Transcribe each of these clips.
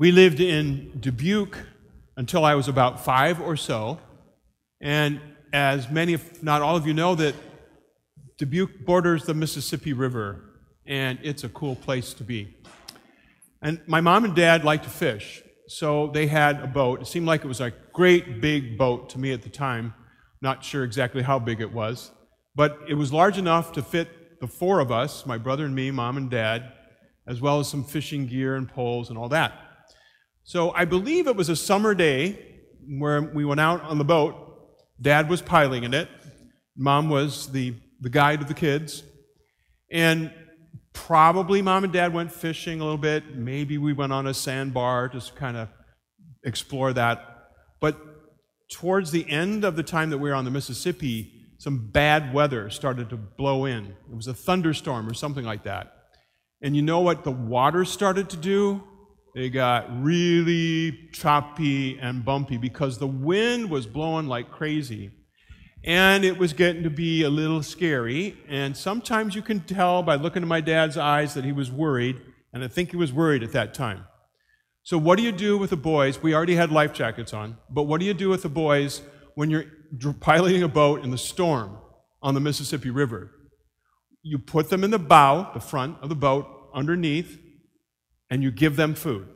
We lived in Dubuque until I was about five or so. And as many, if not all of you know, that Dubuque borders the Mississippi River, and it's a cool place to be. And my mom and dad like to fish, so they had a boat. It seemed like it was a great big boat to me at the time. Not sure exactly how big it was, but it was large enough to fit the four of us my brother and me, mom and dad, as well as some fishing gear and poles and all that. So I believe it was a summer day where we went out on the boat. Dad was piloting it, mom was the, the guide of the kids. And probably mom and dad went fishing a little bit. Maybe we went on a sandbar, just kind of explore that. But towards the end of the time that we were on the Mississippi, some bad weather started to blow in. It was a thunderstorm or something like that. And you know what the water started to do? They got really choppy and bumpy because the wind was blowing like crazy. And it was getting to be a little scary. And sometimes you can tell by looking at my dad's eyes that he was worried. And I think he was worried at that time. So, what do you do with the boys? We already had life jackets on, but what do you do with the boys when you're piloting a boat in the storm on the Mississippi River? You put them in the bow, the front of the boat, underneath, and you give them food.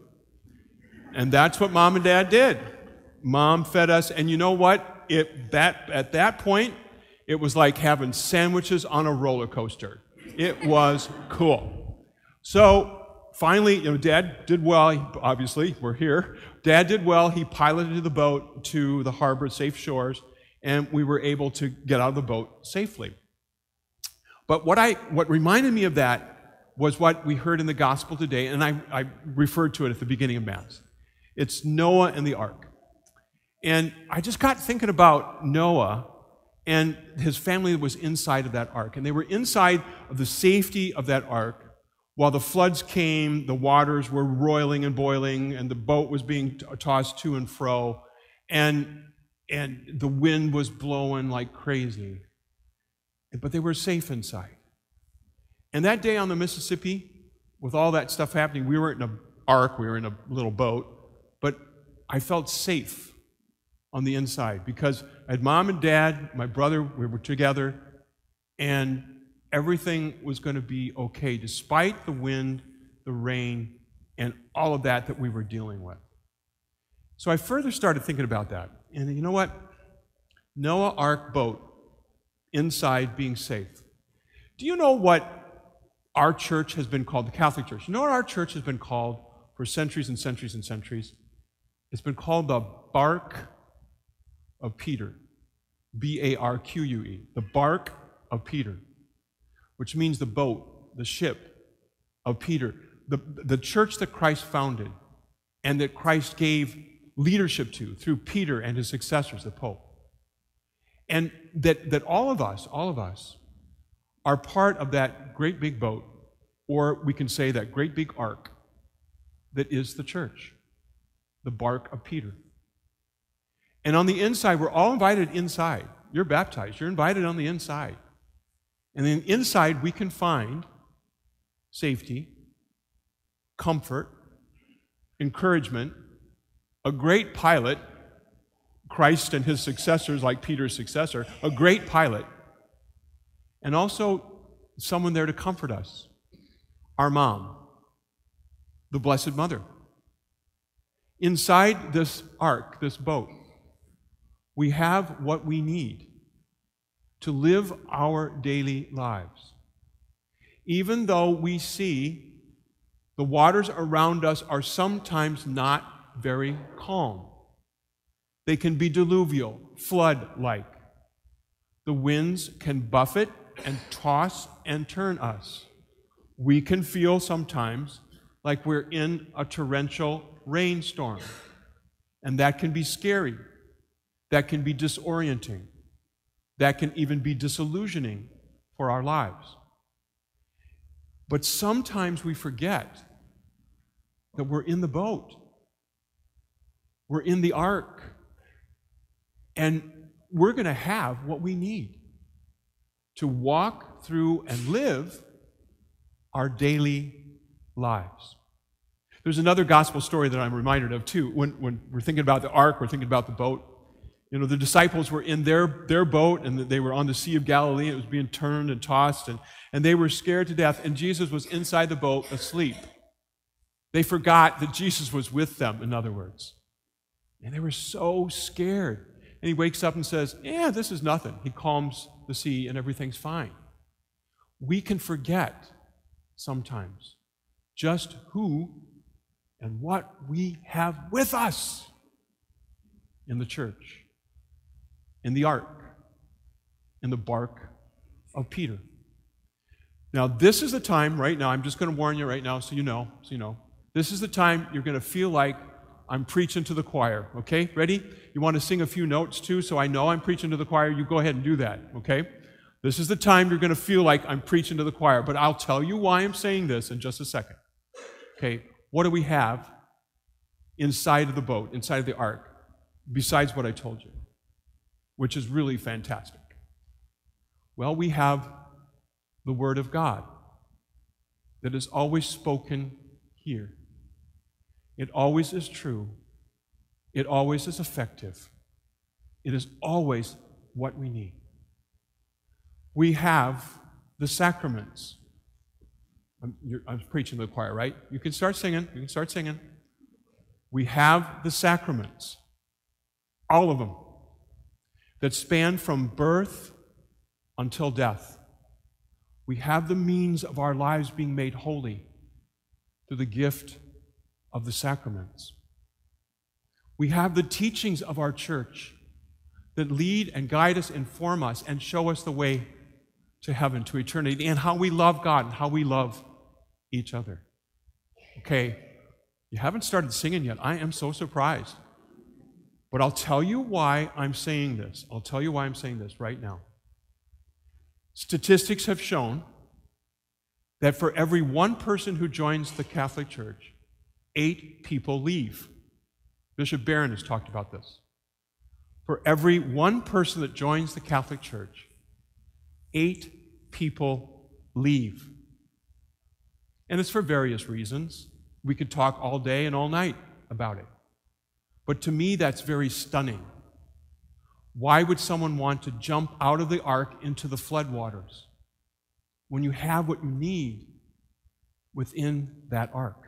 And that's what mom and dad did. Mom fed us, and you know what? It, that, at that point, it was like having sandwiches on a roller coaster. It was cool. So finally, you know, Dad did well. Obviously, we're here. Dad did well. He piloted the boat to the harbor, safe shores, and we were able to get out of the boat safely. But what, I, what reminded me of that was what we heard in the gospel today, and I, I referred to it at the beginning of Mass. It's Noah and the ark. And I just got thinking about Noah and his family was inside of that ark. And they were inside of the safety of that ark while the floods came, the waters were roiling and boiling, and the boat was being tossed to and fro, and, and the wind was blowing like crazy. But they were safe inside. And that day on the Mississippi, with all that stuff happening, we were in an ark, we were in a little boat, but I felt safe on the inside because I had mom and dad, my brother, we were together, and everything was going to be okay despite the wind, the rain, and all of that that we were dealing with. So I further started thinking about that. And you know what? Noah Ark boat inside being safe. Do you know what our church has been called the Catholic Church. You know what our church has been called for centuries and centuries and centuries? It's been called the barque of Peter. B A R Q U E. The barque of Peter, which means the boat, the ship of Peter. The, the church that Christ founded and that Christ gave leadership to through Peter and his successors, the Pope. And that, that all of us, all of us, are part of that great big boat, or we can say that great big ark that is the church, the barque of Peter. And on the inside, we're all invited inside. You're baptized, you're invited on the inside. And then inside, we can find safety, comfort, encouragement, a great pilot, Christ and his successors, like Peter's successor, a great pilot and also someone there to comfort us our mom, the Blessed Mother. Inside this ark, this boat, we have what we need to live our daily lives. Even though we see the waters around us are sometimes not very calm, they can be diluvial, flood like. The winds can buffet and toss and turn us. We can feel sometimes like we're in a torrential rainstorm, and that can be scary. That can be disorienting. That can even be disillusioning for our lives. But sometimes we forget that we're in the boat, we're in the ark, and we're going to have what we need to walk through and live our daily lives. There's another gospel story that I'm reminded of too. When, when we're thinking about the ark, we're thinking about the boat. You know, the disciples were in their, their boat and they were on the Sea of Galilee. It was being turned and tossed, and, and they were scared to death, and Jesus was inside the boat asleep. They forgot that Jesus was with them, in other words. And they were so scared. And he wakes up and says, Yeah, this is nothing. He calms the sea, and everything's fine. We can forget sometimes just who and what we have with us in the church in the ark, in the barque of Peter. Now, this is the time right now, I'm just going to warn you right now so you know, so you know. This is the time you're going to feel like I'm preaching to the choir, okay? Ready? You want to sing a few notes too, so I know I'm preaching to the choir. You go ahead and do that, okay? This is the time you're going to feel like I'm preaching to the choir, but I'll tell you why I'm saying this in just a second. Okay, what do we have inside of the boat, inside of the ark, besides what I told you? which is really fantastic? Well, we have the Word of God that is always spoken here. It always is true. It always is effective. It is always what we need. We have the sacraments. I'm, I'm, preaching to the choir, right? You can start singing. You can start singing. We have the sacraments, all of them that span from birth until death. We have the means of our lives being made holy through the gift of the sacraments. We have the teachings of our church that lead and guide us, inform us, and show us the way to heaven, to eternity, and how we love God and how we love each other. Okay, you haven't started singing yet. I am so surprised. But I'll tell you why I'm saying this. I'll tell you why I'm saying this right now. Statistics have shown that for every one person who joins the Catholic Church, eight people leave. Bishop Barron has talked about this. For every one person that joins the Catholic Church, eight people leave. And it's for various reasons. We could talk all day and all night about it. But to me, that's very stunning. Why would someone want to jump out of the ark into the floodwaters when you have what you need within that ark?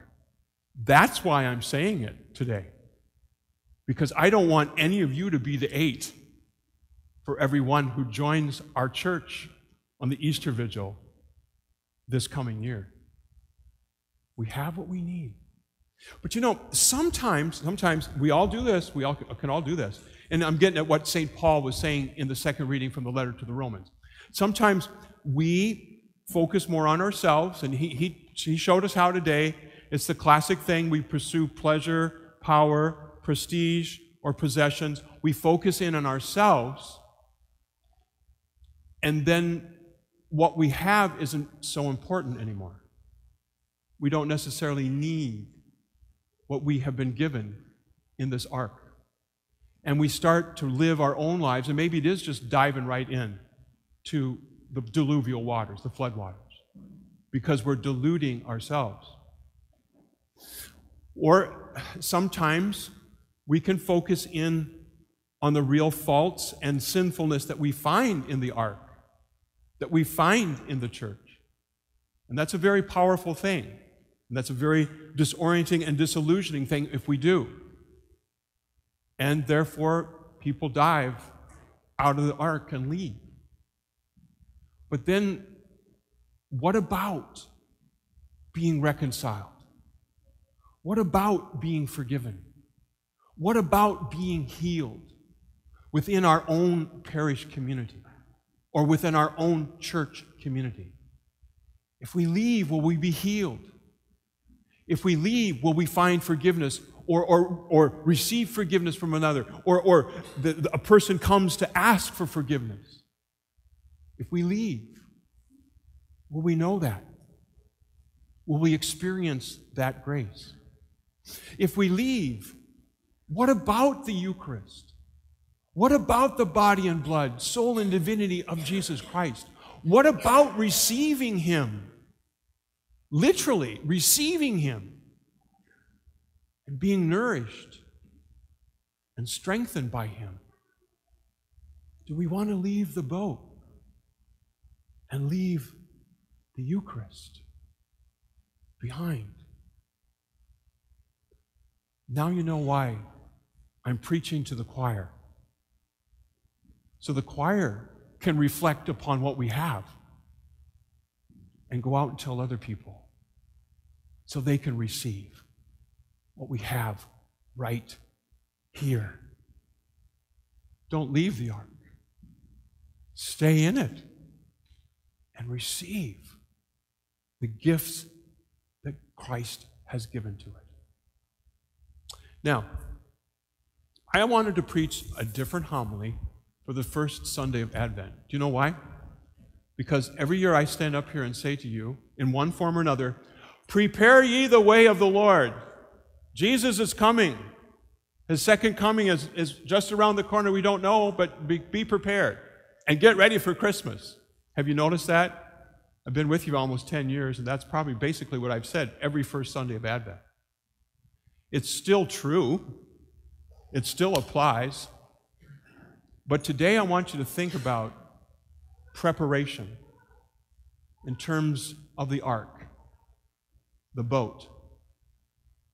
That's why I'm saying it today. Because I don't want any of you to be the eight for everyone who joins our church on the Easter Vigil this coming year. We have what we need. But you know, sometimes, sometimes we all do this. We all can all do this. And I'm getting at what St. Paul was saying in the second reading from the letter to the Romans. Sometimes we focus more on ourselves, and he, he, he showed us how today. It's the classic thing we pursue pleasure, power, prestige, or possessions. We focus in on ourselves, and then what we have isn't so important anymore. We don't necessarily need what we have been given in this ark. And we start to live our own lives, and maybe it is just diving right in to the diluvial waters, the flood waters, because we're deluding ourselves. Or sometimes we can focus in on the real faults and sinfulness that we find in the ark, that we find in the church. And that's a very powerful thing. And that's a very disorienting and disillusioning thing if we do. And therefore, people dive out of the ark and leave. But then, what about being reconciled? What about being forgiven? What about being healed within our own parish community or within our own church community? If we leave, will we be healed? If we leave, will we find forgiveness or, or, or receive forgiveness from another? Or, or the, the, a person comes to ask for forgiveness? If we leave, will we know that? Will we experience that grace? If we leave, what about the Eucharist? What about the body and blood, soul and divinity of Jesus Christ? What about receiving Him? literally receiving Him and being nourished and strengthened by Him? Do we want to leave the boat and leave the Eucharist behind? Now you know why I'm preaching to the choir. So the choir can reflect upon what we have and go out and tell other people so they can receive what we have right here. Don't leave the ark. Stay in it and receive the gifts that Christ has given to it. Now, I wanted to preach a different homily for the first Sunday of Advent. Do you know why? Because every year I stand up here and say to you, in one form or another, Prepare ye the way of the Lord. Jesus is coming. His second coming is, is just around the corner. We don't know, but be, be prepared and get ready for Christmas. Have you noticed that? I've been with you almost 10 years, and that's probably basically what I've said every first Sunday of Advent. It's still true, it still applies. But today I want you to think about preparation in terms of the ark, the boat,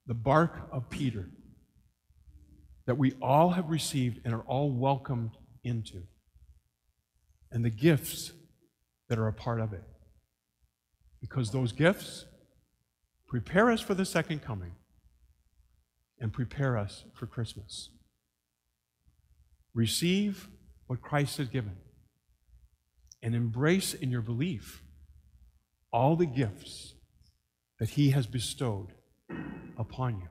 the barque of Peter that we all have received and are all welcomed into, and the gifts that are a part of it. Because those gifts prepare us for the second coming and prepare us for Christmas. Receive what Christ has given and embrace in your belief all the gifts that He has bestowed upon you.